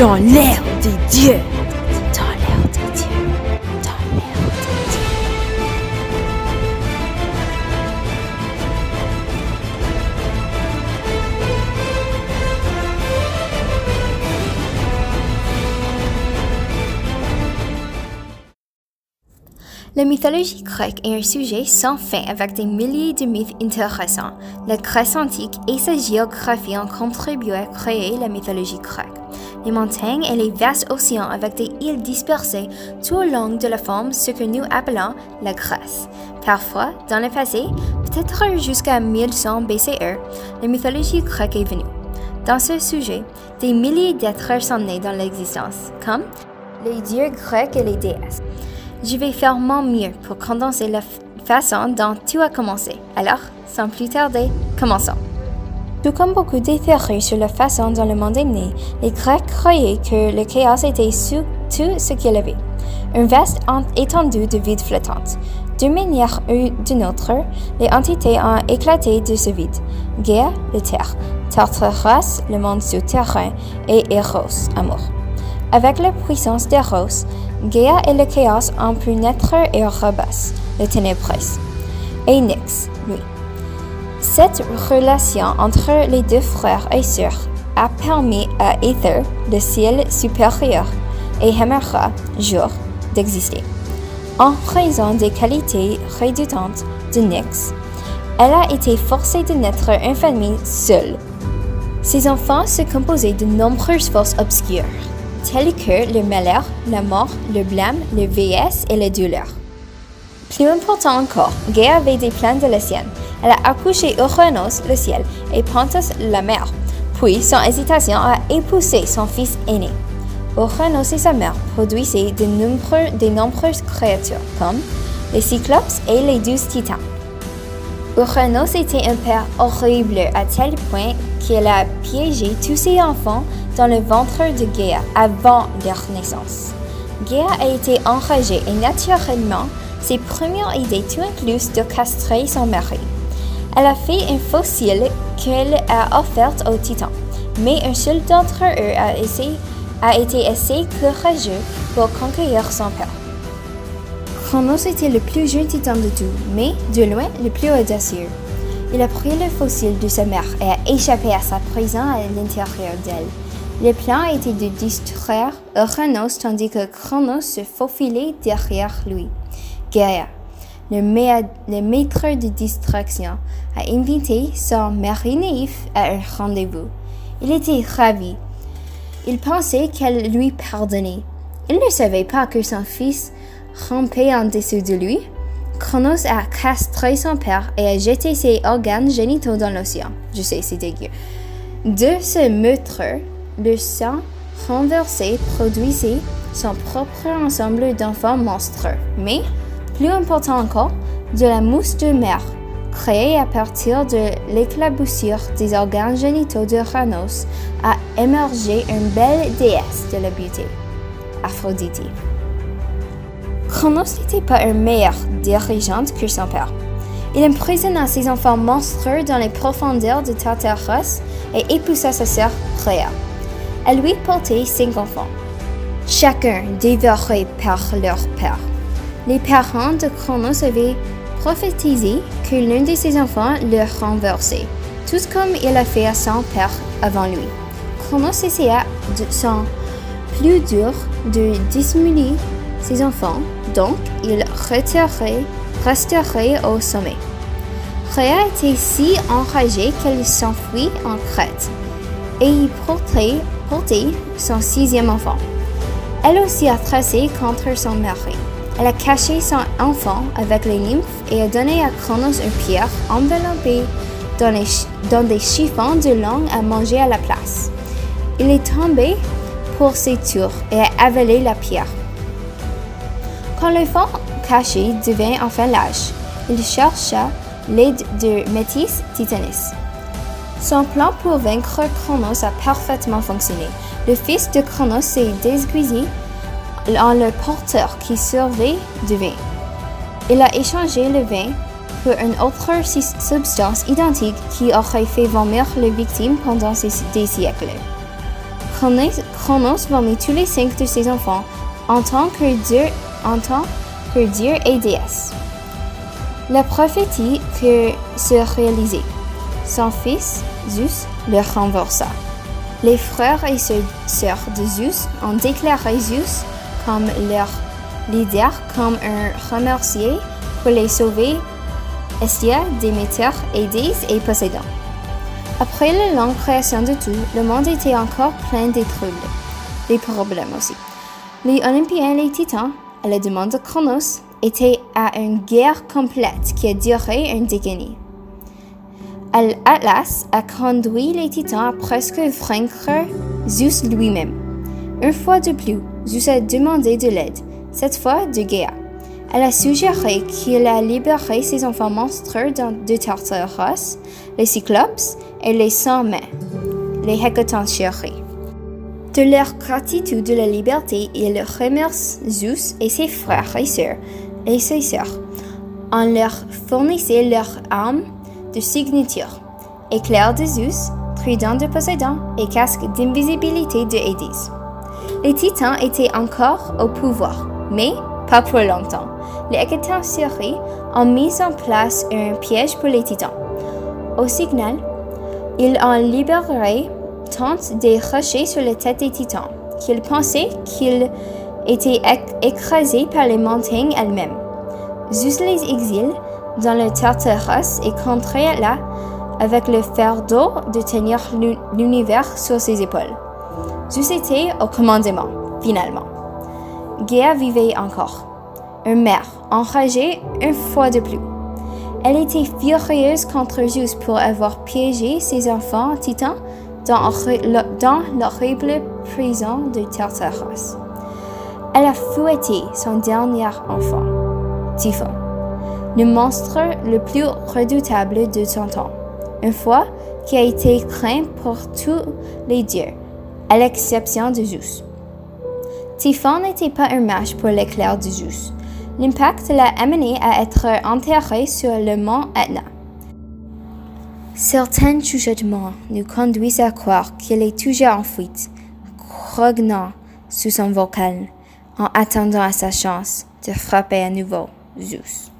dans l'air des dieux. Dans l'air des dieux. Dans l'air des dieux. La mythologie grecque est un sujet sans fin avec des milliers de mythes intéressants. La Grèce antique et sa géographie ont contribué à créer la mythologie grecque. Les montagnes et les vastes océans avec des îles dispersées tout au long de la forme ce que nous appelons la Grèce. Parfois, dans le passé, peut-être jusqu'à 1100 BCE, la mythologie grecque est venue. Dans ce sujet, des milliers d'êtres sont nés dans l'existence, comme les dieux grecs et les déesses. Je vais faire mon mieux pour condenser la façon dont tout a commencé. Alors, sans plus tarder, commençons. Tout comme beaucoup de théories sur la façon dont le monde est né, les Grecs croyaient que le chaos était sous tout ce qu'il avait. Un vaste étendue de vide flottante. D'une manière ou d'une autre, les entités ont éclaté de ce vide. Gaia, le terre, Tartaros, le monde souterrain, et Eros, amour. Avec la puissance d'Eros, Gaia et le chaos ont pu naître et le ténébreux, et Nyx, lui. Cette relation entre les deux frères et sœurs a permis à Aether, le ciel supérieur, et Hemera, jour, d'exister. En raison des qualités redoutantes de Nyx, elle a été forcée de naître en famille seule. Ses enfants se composaient de nombreuses forces obscures tels que le malheur, la mort, le blâme, le vieillesse et la douleur. Plus important encore, Gaia avait des plans de la sienne. Elle a accouché Uranos, le ciel, et Pontus, la mer, puis, sans hésitation, a épousé son fils aîné. Uranos et sa mère produisaient de, nombreuses créatures, comme les cyclopes et les douze titans. Uranos était un père horrible à tel point qu'il a piégé tous ses enfants dans le ventre de Gaia avant leur naissance. Gaia a été enragée et naturellement, ses premières idées tout incluses de castrer son mari. Elle a fait un fossile qu'elle a offert aux titans, mais un seul d'entre eux a, essayé, a été assez courageux pour conquérir son père. Chronos était le plus jeune titan de tout, mais de loin le plus audacieux. Il a pris le fossile de sa mère et a échappé à sa prison à l'intérieur d'elle. Le plan était de distraire Uranos tandis que Chronos se faufilait derrière lui. Gaia, le, maître de distraction, a invité son mari naïf à un rendez-vous. Il était ravi. Il pensait qu'elle lui pardonnait. Il ne savait pas que son fils rampait en dessous de lui. Chronos a castré son père et a jeté ses organes génitaux dans l'océan. Je sais, c'est dégueu. De ce meurtre, le sang renversé produisait son propre ensemble d'enfants monstrueux. Mais, plus important encore, de la mousse de mer, créée à partir de l'éclaboussure des organes génitaux de Chronos, a émergé une belle déesse de la beauté, Aphrodite. Chronos n'était pas un meilleur dirigeant que son père. Il emprisonna ses enfants monstrueux dans les profondeurs de Tartaros et épousa sa sœur Rhea. Elle lui portait cinq enfants, chacun dévoré par leur père. Les parents de Chronos avaient prophétisé que l'un de ses enfants le renversait, tout comme il a fait à son père avant lui. Chronos essaya de son plus dur de dissimuler ses enfants, donc il retirerait, resterait au sommet. Rhea était si enragée qu'elle s'enfuit en Crète et y portait, portait son sixième enfant. Elle aussi a tracé contre son mari. Elle a caché son enfant avec les nymphes et a donné à Chronos une pierre enveloppée dans, dans des chiffons de langue à manger à la place. Il est tombé pour ses tours et a avalé la pierre. Quand l'enfant caché devint enfin lâche, il chercha l'aide de Métis Titanis. Son plan pour vaincre Chronos a parfaitement fonctionné. Le fils de Chronos s'est déguisé en le porteur qui servait du vin. Il a échangé le vin pour une autre substance identique qui aurait fait vomir les victimes pendant des siècles. Chronos vomit tous les cinq de ses enfants en tant que Dieu, en tant que Dieu et déesse. La prophétie que se. Son fils, Zeus, le renversa. Les frères et sœurs de Zeus ont déclaré Zeus comme leur leader comme un remercié pour les sauver Estia, Déméter, Hades et Poséidon. Après la longue création de tout, le monde était encore plein de troubles, des problèmes aussi. Les Olympiens et les Titans, à la demande de Chronos, étaient à une guerre complète qui a duré une décennie. Atlas a conduit les Titans à presque vaincre Zeus lui-même. Une fois de plus, Zeus a demandé de l'aide, cette fois de Gaia. Elle a suggéré qu'il a libéré ses enfants monstrueux de Tartaros, les Cyclopes et les sans mains, les chéris. De leur gratitude de la liberté, il remercie Zeus et ses frères et sœurs et ses sœurs en leur fournissant leurs armes de signature, éclair de Zeus, trident de Poséidon et casque d'invisibilité de Hades. Les titans étaient encore au pouvoir, mais pas pour longtemps. Les Hécatoncéries ont mis en place un piège pour les titans. Au signal, ils ont libéré tant des rochers sur la tête des titans qu'ils pensaient qu'ils étaient écrasés par les montagnes elles-mêmes. Zeus les exile dans le Tartaros et contraint là avec le fardeau de tenir l'univers sur ses épaules. Était au commandement, finalement. Gaia vivait encore. Une mère, enragée une fois de plus. Elle était furieuse contre Zeus pour avoir piégé ses enfants titans dans, l'horrible prison de Tartaros. Elle a fouetté son dernier enfant, Typhon, le monstre le plus redoutable de son temps, une fois qui a été craint pour tous les dieux, à l'exception de Zeus. Typhon n'était pas un match pour l'éclair de Zeus. L'impact l'a amené à être enterré sur le mont Etna. Certains chuchotements nous conduisent à croire qu'il est toujours en fuite, grognant sous son vocal, en attendant à sa chance de frapper à nouveau Zeus.